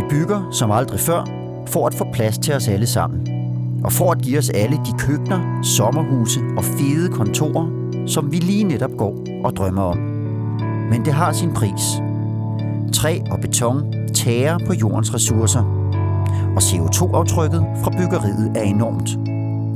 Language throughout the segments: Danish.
Vi bygger som aldrig før for at få plads til os alle sammen. Og for at give os alle de køkkener, sommerhuse og fede kontorer, som vi lige netop går og drømmer om. Men det har sin pris. Træ og beton tærer på jordens ressourcer. Og CO2-aftrykket fra byggeriet er enormt.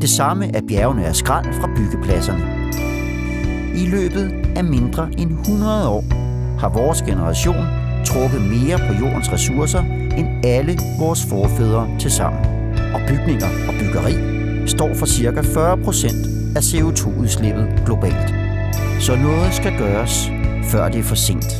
Det samme er bjergene af skrald fra byggepladserne. I løbet af mindre end 100 år har vores generation trukket mere på jordens ressourcer end alle vores forfædre til sammen. Og bygninger og byggeri står for ca. 40% af CO2-udslippet globalt. Så noget skal gøres, før det er for sent.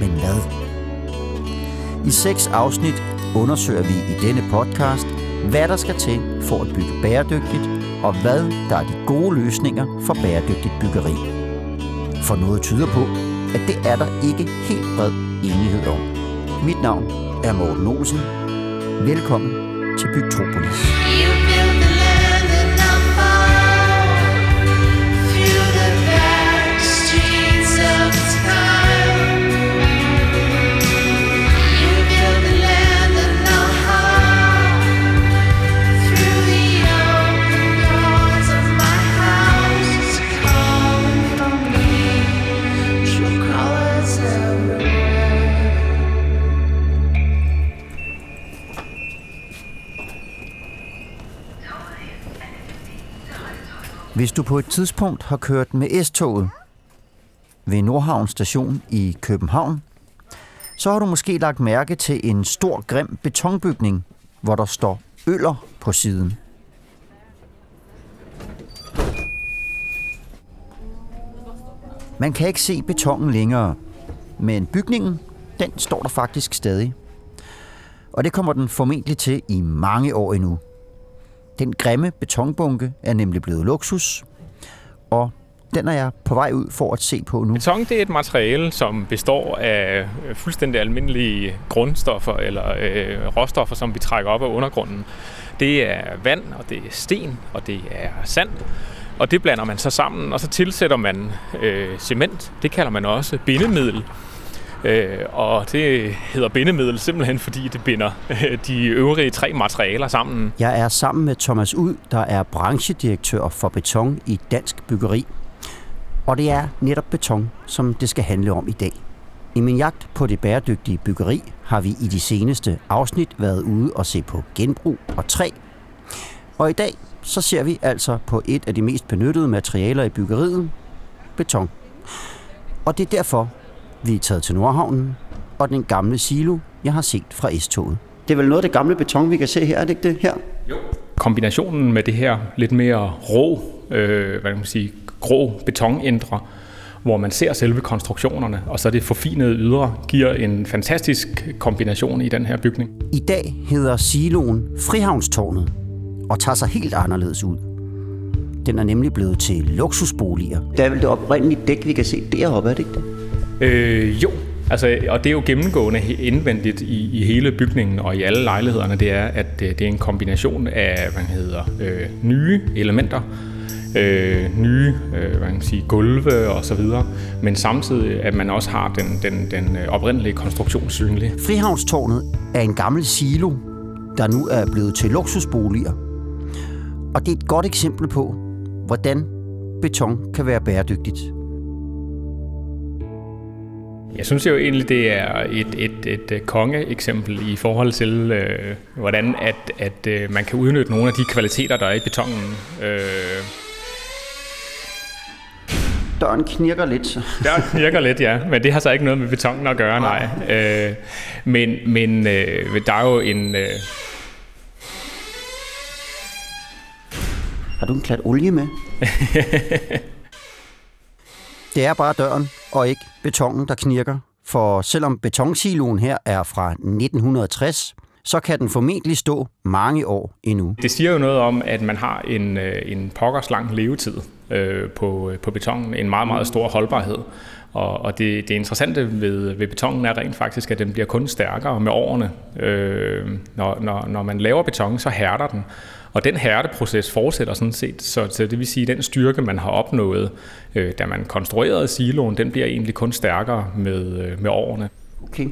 Men hvad? I seks afsnit undersøger vi i denne podcast, hvad der skal til for at bygge bæredygtigt, og hvad der er de gode løsninger for bæredygtigt byggeri. For noget tyder på, at det er der ikke helt bred enighed om. Mit navn er Morten Olsen. Velkommen til Bygtropolis. You Hvis du på et tidspunkt har kørt med S-toget ved Nordhavn station i København, så har du måske lagt mærke til en stor grim betonbygning, hvor der står øller på siden. Man kan ikke se betongen længere, men bygningen, den står der faktisk stadig. Og det kommer den formentlig til i mange år endnu. Den grimme betonbunke er nemlig blevet luksus, og den er jeg på vej ud for at se på nu. Beton det er et materiale, som består af fuldstændig almindelige grundstoffer eller øh, råstoffer, som vi trækker op af undergrunden. Det er vand, og det er sten, og det er sand. Og det blander man så sammen, og så tilsætter man øh, cement. Det kalder man også bindemiddel. Øh, og det hedder bindemiddel simpelthen, fordi det binder øh, de øvrige tre materialer sammen. Jeg er sammen med Thomas Ud, der er branchedirektør for beton i Dansk Byggeri. Og det er netop beton, som det skal handle om i dag. I min jagt på det bæredygtige byggeri har vi i de seneste afsnit været ude og se på genbrug og træ. Og i dag så ser vi altså på et af de mest benyttede materialer i byggeriet, beton. Og det er derfor, vi er taget til Nordhavnen og den gamle silo, jeg har set fra S-toget. Det er vel noget af det gamle beton, vi kan se her, er det ikke det her? kombinationen med det her lidt mere rå, øh, hvad kan man sige, grå betonindre, hvor man ser selve konstruktionerne, og så det forfinede ydre, giver en fantastisk kombination i den her bygning. I dag hedder siloen Frihavnstårnet og tager sig helt anderledes ud. Den er nemlig blevet til luksusboliger. Det er vel det oprindelige dæk, vi kan se deroppe, er det ikke det? Øh, jo, altså, og det er jo gennemgående indvendigt i, i hele bygningen og i alle lejlighederne, det er, at øh, det er en kombination af hvad hedder, øh, nye elementer, øh, nye øh, hvad kan man sige, gulve og så videre, men samtidig at man også har den, den, den øh, oprindelige konstruktion synlig. Frihavnstårnet er en gammel silo, der nu er blevet til luksusboliger. Og det er et godt eksempel på, hvordan beton kan være bæredygtigt. Jeg synes jo egentlig, det er et, et, et, et kongeeksempel i forhold til, øh, hvordan at, at øh, man kan udnytte nogle af de kvaliteter, der er i betongen. Øh, Døren knirker lidt. Der virker lidt, ja. Men det har så ikke noget med betongen at gøre, nej. Øh, men men øh, der er jo en... Øh, Har du en klat olie med? det er bare døren, og ikke betongen, der knirker. For selvom betonsiloen her er fra 1960, så kan den formentlig stå mange år endnu. det siger jo noget om, at man har en, øh, en pokkers lang levetid øh, på, øh, på betongen. En meget, meget stor holdbarhed. Og, og det, det interessante ved, ved betongen er rent faktisk, at den bliver kun stærkere med årene. Øh, når, når, når man laver beton, så hærder den. Og den hærdeproces fortsætter sådan set, så, så det vil sige, at den styrke, man har opnået, øh, da man konstruerede siloen, den bliver egentlig kun stærkere med, øh, med årene. Okay.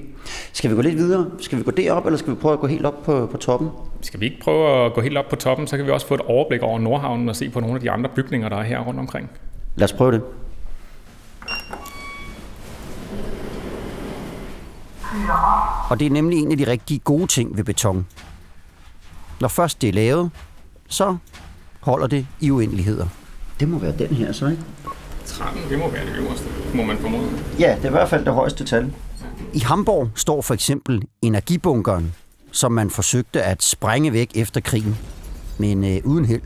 Skal vi gå lidt videre? Skal vi gå derop, eller skal vi prøve at gå helt op på, på toppen? Skal vi ikke prøve at gå helt op på toppen, så kan vi også få et overblik over Nordhavnen og se på nogle af de andre bygninger, der er her rundt omkring. Lad os prøve det. Og det er nemlig en af de rigtig gode ting ved beton. Når først det er lavet, så holder det i uendeligheder. Det må være den her, så ikke? 13, det må være det øverste, må man formode. Ja, det er i hvert fald det højeste tal. I Hamburg står for eksempel energibunkeren, som man forsøgte at sprænge væk efter krigen, men øh, uden held.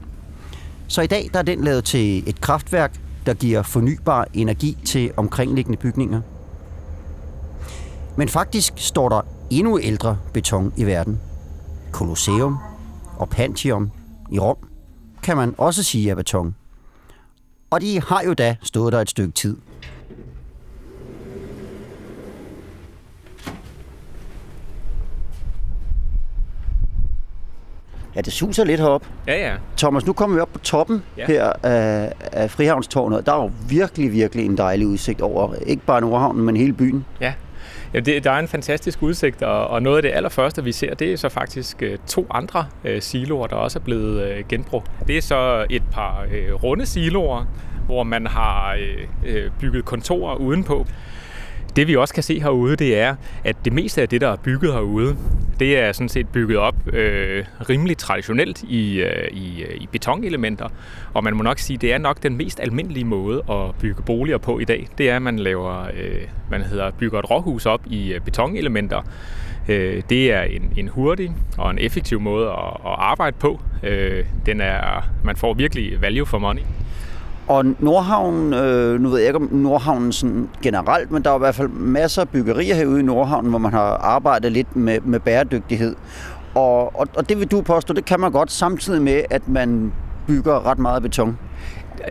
Så i dag der er den lavet til et kraftværk, der giver fornybar energi til omkringliggende bygninger. Men faktisk står der endnu ældre beton i verden. Colosseum og Pantheon i Rom kan man også sige er beton. Og de har jo da stået der et stykke tid. Ja, det suser lidt herop. Ja, ja. Thomas, nu kommer vi op på toppen ja. Ja. her af, af Frihavnstårnet. Der er jo virkelig, virkelig en dejlig udsigt over, ikke bare Nordhavnen, men hele byen. Ja, ja det, der er en fantastisk udsigt, og, og noget af det allerførste, vi ser, det er så faktisk øh, to andre øh, siloer, der også er blevet øh, genbrugt. Det er så et par øh, runde siloer, hvor man har øh, øh bygget kontorer udenpå. Det vi også kan se herude, det er, at det meste af det, der er bygget herude, det er sådan set bygget op øh, rimelig traditionelt i, øh, i, øh, i betonelementer. Og man må nok sige, det er nok den mest almindelige måde at bygge boliger på i dag. Det er, at man laver, øh, man hedder, bygger et råhus op i øh, betonelementer. Øh, det er en, en hurtig og en effektiv måde at, at arbejde på. Øh, den er, man får virkelig value for money. Og Nordhavn, øh, nu ved jeg ikke om Nordhavnen sådan generelt, men der er i hvert fald masser af byggerier herude i Nordhavnen, hvor man har arbejdet lidt med, med bæredygtighed. Og, og, og det vil du påstå, det kan man godt samtidig med, at man bygger ret meget beton.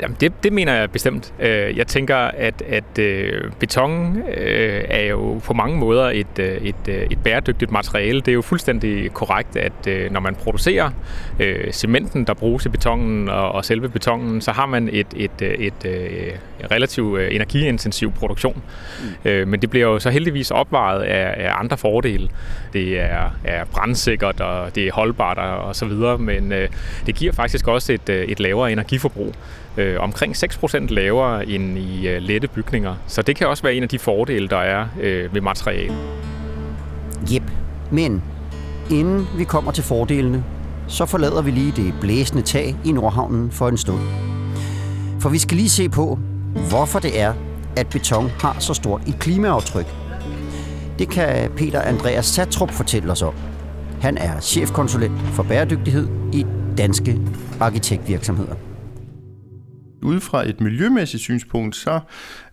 Jamen, det, det mener jeg bestemt. Øh, Jeg tænker, at, at øh, beton øh, er jo på mange måder et, et, et bæredygtigt materiale. Det er jo fuldstændig korrekt, at når man producerer cementen, der bruges i betonen og, og selve betonen, så har man et, et, et, et relativt energiintensiv produktion. Mm. Men det bliver jo så heldigvis opvejet af, af andre fordele. Det er, er brandsikkert, og det er holdbart og, og så videre, men det giver faktisk også et, et lavere energiforbrug. Øh, omkring 6% lavere end i øh, lette bygninger. Så det kan også være en af de fordele, der er øh, ved materialet. Jep. Men inden vi kommer til fordelene, så forlader vi lige det blæsende tag i Nordhavnen for en stund. For vi skal lige se på, hvorfor det er, at beton har så stort et klimaaftryk. Det kan Peter Andreas Satrup fortælle os om. Han er chefkonsulent for bæredygtighed i danske arkitektvirksomheder. Ud fra et miljømæssigt synspunkt, så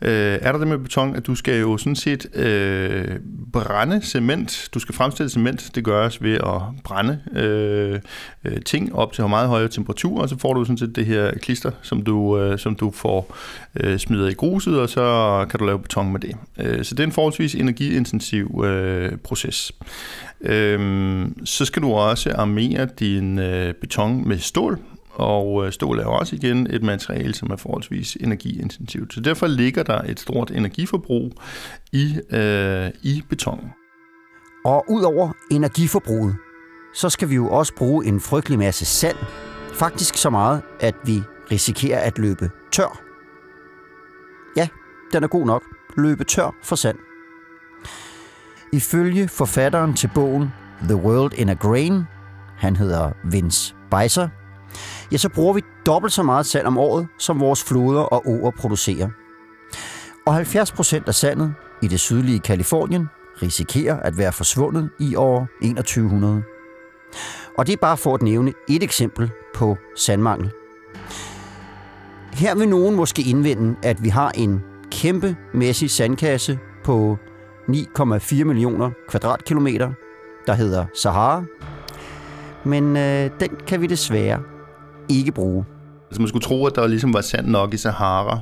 øh, er der det med beton, at du skal jo sådan set øh, brænde cement. Du skal fremstille cement. Det gøres ved at brænde øh, øh, ting op til meget høje temperaturer, og så får du sådan set det her klister, som du, øh, som du får øh, smidt i gruset, og så kan du lave beton med det. Øh, så det er en forholdsvis energiintensiv øh, proces. Øh, så skal du også armere din øh, beton med stål, og øh, stål er også igen et materiale, som er forholdsvis energiintensivt. Så derfor ligger der et stort energiforbrug i, øh, i beton. Og udover energiforbruget, så skal vi jo også bruge en frygtelig masse sand. Faktisk så meget, at vi risikerer at løbe tør. Ja, den er god nok. Løbe tør for sand. Ifølge forfatteren til bogen The World in a Grain, han hedder Vince Beiser, ja, så bruger vi dobbelt så meget sand om året, som vores floder og åer producerer. Og 70 procent af sandet i det sydlige Kalifornien risikerer at være forsvundet i år 2100. Og det er bare for at nævne et eksempel på sandmangel. Her vil nogen måske indvende, at vi har en kæmpe mæssig sandkasse på 9,4 millioner kvadratkilometer, der hedder Sahara. Men øh, den kan vi desværre ikke bruge. Altså man skulle tro, at der ligesom var sand nok i Sahara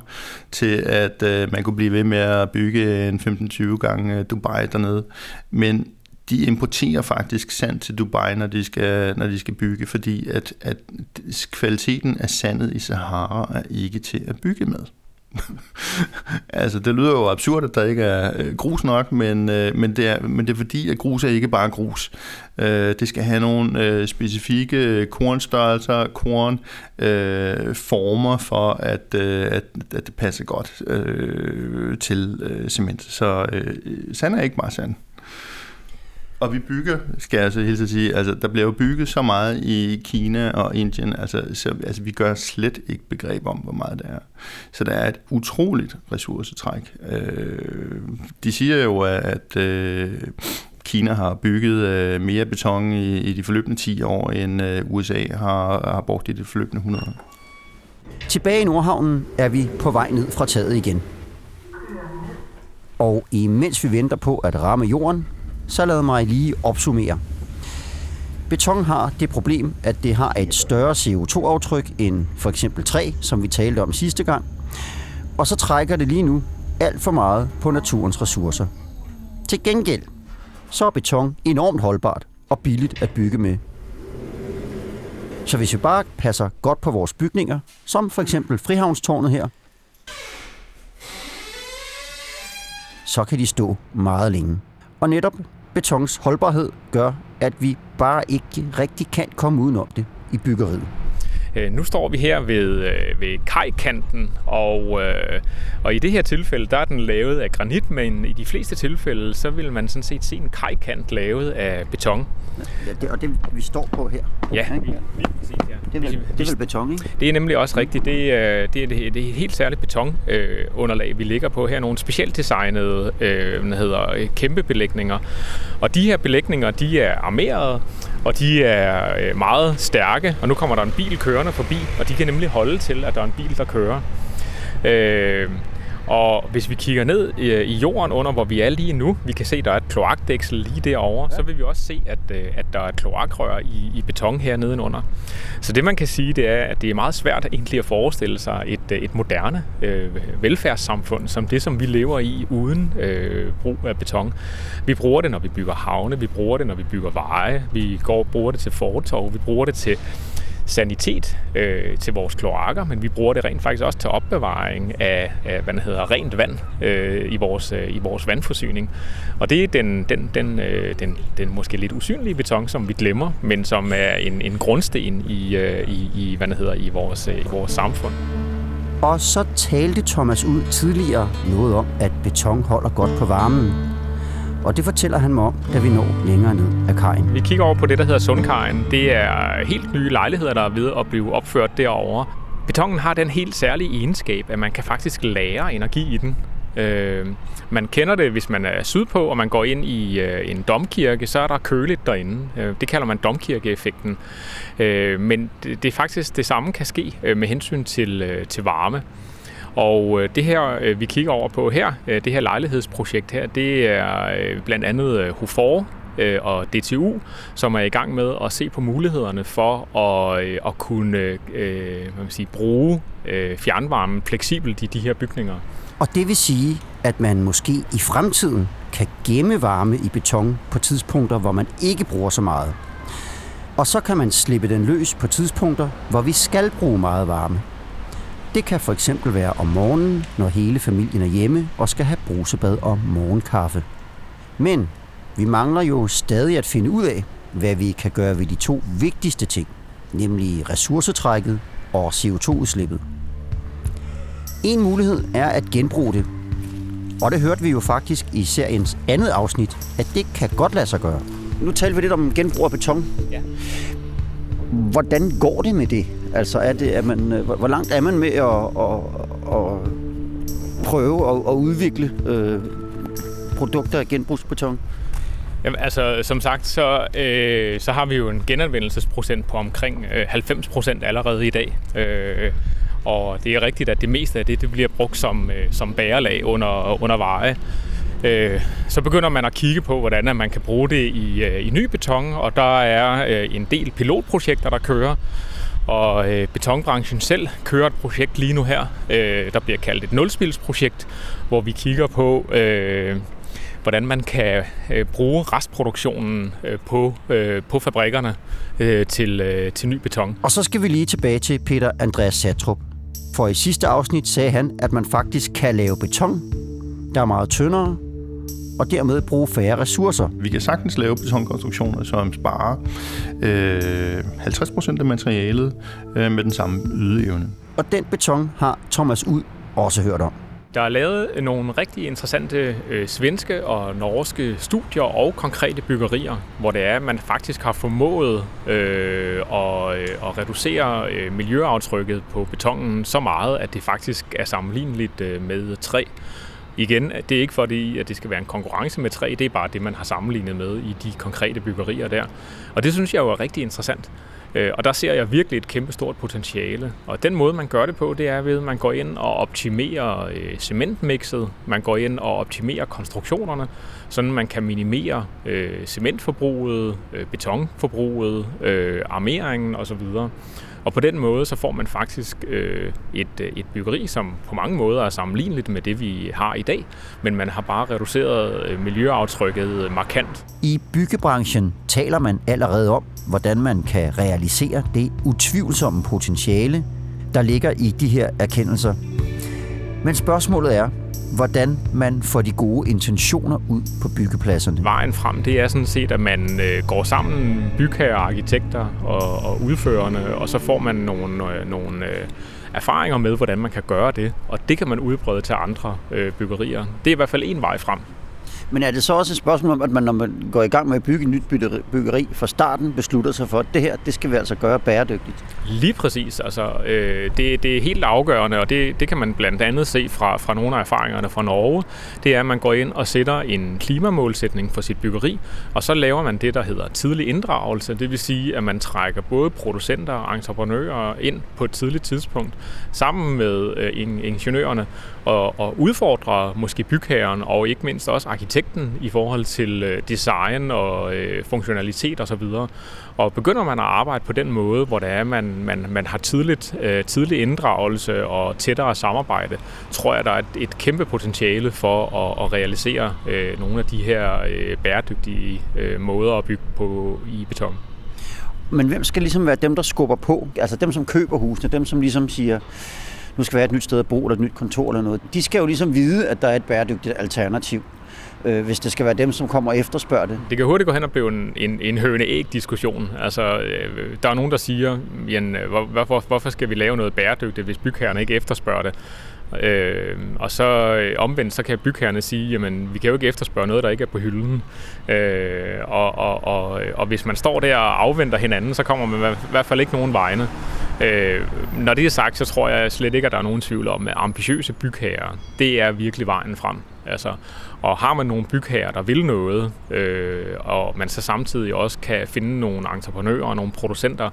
til, at øh, man kunne blive ved med at bygge en 15-20 gange øh, Dubai dernede. Men de importerer faktisk sand til Dubai, når de skal, når de skal bygge, fordi at, at kvaliteten af sandet i Sahara er ikke til at bygge med. altså, det lyder jo absurd, at der ikke er øh, grus nok, men, øh, men, det er, men det er fordi, at grus er ikke bare grus. Øh, det skal have nogle øh, specifikke øh, kornstørrelser, korn, øh, former for, at, øh, at, at det passer godt øh, til øh, cement. Så øh, sand er ikke bare sand. Og vi bygger, skal jeg altså helt at sige, altså der bliver jo bygget så meget i Kina og Indien, altså, så, altså vi gør slet ikke begreb om, hvor meget det er. Så der er et utroligt ressourcetræk. Øh, de siger jo, at øh, Kina har bygget øh, mere beton i, i de forløbende 10 år, end øh, USA har, har brugt i de forløbende 100 år. Tilbage i Nordhavnen er vi på vej ned fra taget igen. Og imens vi venter på at ramme jorden, så lad mig lige opsummere. Beton har det problem, at det har et større CO2-aftryk end for eksempel træ, som vi talte om sidste gang. Og så trækker det lige nu alt for meget på naturens ressourcer. Til gengæld, så er beton enormt holdbart og billigt at bygge med. Så hvis vi bare passer godt på vores bygninger, som for eksempel Frihavnstårnet her, så kan de stå meget længe. Og netop betons holdbarhed gør, at vi bare ikke rigtig kan komme udenom det i byggeriet. Øh, Nu står vi her ved, øh, ved kajkanten, og, øh, og i det her tilfælde, der er den lavet af granit, men i de fleste tilfælde, så vil man sådan set se en kajkant lavet af beton. Ja, det, og det vi står på her. Ja, Ikke? lige, lige præcis her. Det er vel, det er vel beton, ikke? Det er nemlig også rigtigt. Det er, det er, det er et helt særligt betonunderlag, vi ligger på her. Nogle specielt designede øh, hedder, kæmpe belægninger. Og de her belægninger, de er armerede, og de er øh, meget stærke. Og nu kommer der en bil kørende forbi, og de kan nemlig holde til, at der er en bil, der kører. Øh, og hvis vi kigger ned i, i jorden under, hvor vi er lige nu, vi kan se, at der er et kloakdæksel lige derovre, ja. så vil vi også se, at, øh, at der er kloakrør i, i beton her nedenunder. Så det man kan sige, det er, at det er meget svært egentlig at forestille sig et, øh, et moderne øh, velfærdssamfund, som det, som vi lever i uden øh, brug af beton. Vi bruger det, når vi bygger havne, vi bruger det, når vi bygger veje, vi går bruger det til fortov, vi bruger det til sanitet øh, til vores kloakker, men vi bruger det rent faktisk også til opbevaring af, af hvad det hedder, rent vand øh, i, vores, øh, i vores vandforsyning. Og det er den, den, den, øh, den, den måske lidt usynlige beton, som vi glemmer, men som er en, en grundsten i, øh, i, i, hvad det hedder, i, vores, øh, i vores samfund. Og så talte Thomas ud tidligere noget om, at beton holder godt på varmen. Og det fortæller han mig om, da vi når længere ned af kajen. Vi kigger over på det, der hedder Sundkajen. Det er helt nye lejligheder, der er ved at blive opført derovre. Betongen har den helt særlige egenskab, at man kan faktisk lære energi i den. Øh, man kender det, hvis man er sydpå, og man går ind i øh, en domkirke, så er der køligt derinde. Øh, det kalder man domkirkeeffekten. Øh, men det, det er faktisk det samme kan ske øh, med hensyn til, øh, til varme. Og øh, det her, øh, vi kigger over på her, øh, det her lejlighedsprojekt her, det er blandt andet Hofor, Hufor og DTU, som er i gang med at se på mulighederne for at, at kunne øh, hvad man sige, bruge øh, fjernvarmen fleksibelt i de her bygninger. Og det vil sige, at man måske i fremtiden kan gemme varme i beton på tidspunkter, hvor man ikke bruger så meget. Og så kan man slippe den løs på tidspunkter, hvor vi skal bruge meget varme. Det kan for eksempel være om morgenen, når hele familien er hjemme og skal have brusebad og morgenkaffe. Men vi mangler jo stadig at finde ud af, hvad vi kan gøre ved de to vigtigste ting, nemlig ressourcetrækket og CO2-udslippet. En mulighed er at genbruge det. Og det hørte vi jo faktisk i seriens andet afsnit, at det kan godt lade sig gøre. Nu taler vi lidt om genbrug af beton. Ja. Hvordan går det med det? Altså, er det, at man, øh, hvor hvor langt er man med at, at, at prøve at, at udvikle øh, produkter af genbrugsbeton? Jamen, altså, som sagt, så, øh, så har vi jo en genanvendelsesprocent på omkring øh, 90 procent allerede i dag. Øh, og det er rigtigt, at det meste af det, det bliver brugt som, øh, som bærelag under, under veje. Øh, så begynder man at kigge på, hvordan at man kan bruge det i, øh, i ny beton, og der er øh, en del pilotprojekter, der kører. Og øh, betonbranchen selv kører et projekt lige nu her, øh, der bliver kaldt et nulspilsprojekt, hvor vi kigger på, øh, hvordan man kan øh, bruge restproduktionen øh, på, øh, på fabrikkerne øh, til, øh, til ny beton. Og så skal vi lige tilbage til Peter Andreas Satrup. For i sidste afsnit sagde han, at man faktisk kan lave beton, der er meget tyndere, og dermed bruge færre ressourcer. Vi kan sagtens lave betonkonstruktioner, som sparer øh, 50% af materialet øh, med den samme ydeevne. Og den beton har Thomas Ud også hørt om. Der er lavet nogle rigtig interessante øh, svenske og norske studier og konkrete byggerier, hvor det er, at man faktisk har formået øh, at, øh, at reducere øh, miljøaftrykket på betongen så meget, at det faktisk er sammenligneligt øh, med træ. Igen, det er ikke fordi, at det skal være en konkurrence med træ, det er bare det, man har sammenlignet med i de konkrete byggerier der. Og det synes jeg jo er rigtig interessant. Øh, og der ser jeg virkelig et kæmpe stort potentiale. Og den måde, man gør det på, det er ved, at man går ind og optimerer øh, cementmixet. Man går ind og optimerer konstruktionerne, sådan man kan minimere øh, cementforbruget, betonforbruget, armeringen osv. Og på den måde, så får man faktisk øh, et, øh, et byggeri, som på mange måder er sammenligneligt med det, vi har i dag, men man har bare reduceret øh, miljøaftrykket markant. I byggebranchen taler man allerede om, hvordan man kan realisere det utvivlsomme potentiale, der ligger i de her erkendelser. Men spørgsmålet er, hvordan man får de gode intentioner ud på byggepladserne. Vejen frem, det er sådan set, at man øh, går sammen, bygherrer, arkitekter og, og udførende, og så får man nogle, øh, nogle øh, erfaringer med, hvordan man kan gøre det, og det kan man udbrede til andre byggerier. Det er i hvert fald en vej frem. Men er det så også et spørgsmål om, at man, når man går i gang med at bygge et nyt byggeri- fra starten beslutter sig for, at det her, det skal vi altså gøre bæredygtigt? Lige præcis. Altså, øh, det, det er helt afgørende, og det, det kan man blandt andet se fra, fra nogle af erfaringerne fra Norge. Det er, at man går ind og sætter en klimamålsætning for sit byggeri, og så laver man det, der hedder tidlig inddragelse. Det vil sige, at man trækker både producenter og entreprenører ind på et tidligt tidspunkt, sammen med øh, ingeniørerne, og, og udfordrer måske bygherren og ikke mindst også arkitekten i forhold til øh, design og øh, funktionalitet osv. Og begynder man at arbejde på den måde, hvor det er, man, man, man har tidligt, øh, tidlig inddragelse og tættere samarbejde, tror jeg, der er et, et kæmpe potentiale for at, at realisere øh, nogle af de her øh, bæredygtige øh, måder at bygge på i beton. Men hvem skal ligesom være dem, der skubber på? Altså dem, som køber husene, dem, som ligesom siger, nu skal være et nyt sted at bo, eller et nyt kontor eller noget. De skal jo ligesom vide, at der er et bæredygtigt alternativ, øh, hvis det skal være dem, som kommer og efterspørger det. Det kan hurtigt gå hen og blive en, en, en høne-æg-diskussion. Altså, øh, der er nogen, der siger, jamen, øh, hvor, hvorfor, hvorfor skal vi lave noget bæredygtigt, hvis bygherrerne ikke efterspørger det? Øh, og så øh, omvendt, så kan bygherrerne sige, jamen vi kan jo ikke efterspørge noget, der ikke er på hylden. Øh, og, og, og, øh, og hvis man står der og afventer hinanden, så kommer man i hvert fald ikke nogen vegne. Øh, når det er sagt, så tror jeg slet ikke, at der er nogen tvivl om, at ambitiøse bygherrer, det er virkelig vejen frem. Altså, og har man nogle bygherrer, der vil noget, øh, og man så samtidig også kan finde nogle entreprenører og nogle producenter,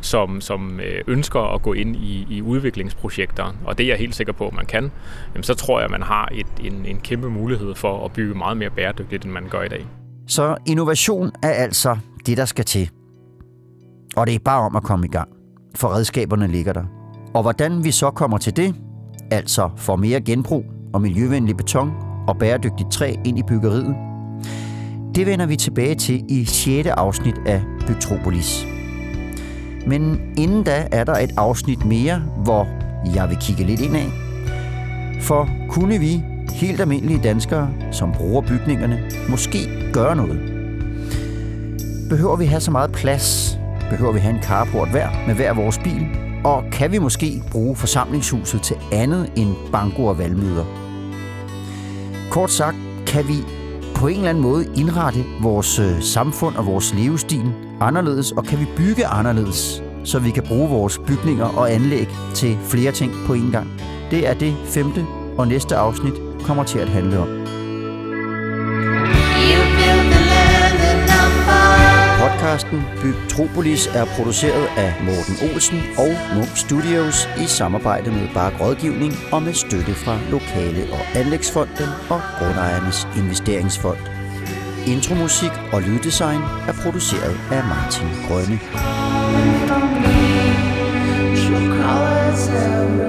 som, som øh, ønsker at gå ind i, i udviklingsprojekter, og det er jeg helt sikker på, at man kan, jamen, så tror jeg, at man har et, en, en kæmpe mulighed for at bygge meget mere bæredygtigt, end man gør i dag. Så innovation er altså det, der skal til. Og det er bare om at komme i gang, for redskaberne ligger der. Og hvordan vi så kommer til det, altså får mere genbrug og miljøvenlig beton og bæredygtigt træ ind i byggeriet, det vender vi tilbage til i 6. afsnit af Bygtropolis. Men inden da er der et afsnit mere, hvor jeg vil kigge lidt ind af. For kunne vi, helt almindelige danskere, som bruger bygningerne, måske gøre noget? Behøver vi have så meget plads? Behøver vi have en carport hver med hver vores bil? Og kan vi måske bruge forsamlingshuset til andet end banko og valgmøder? Kort sagt, kan vi på en eller anden måde indrette vores øh, samfund og vores levestil anderledes, og kan vi bygge anderledes, så vi kan bruge vores bygninger og anlæg til flere ting på en gang. Det er det femte og næste afsnit kommer til at handle om. Podcasten Byg Tropolis er produceret af Morten Olsen og Munk Studios i samarbejde med Bark Rådgivning og med støtte fra Lokale- og Anlægsfonden og Grundejernes Investeringsfond. Intromusik og lyddesign er produceret af Martin Grønne. true colors everywhere.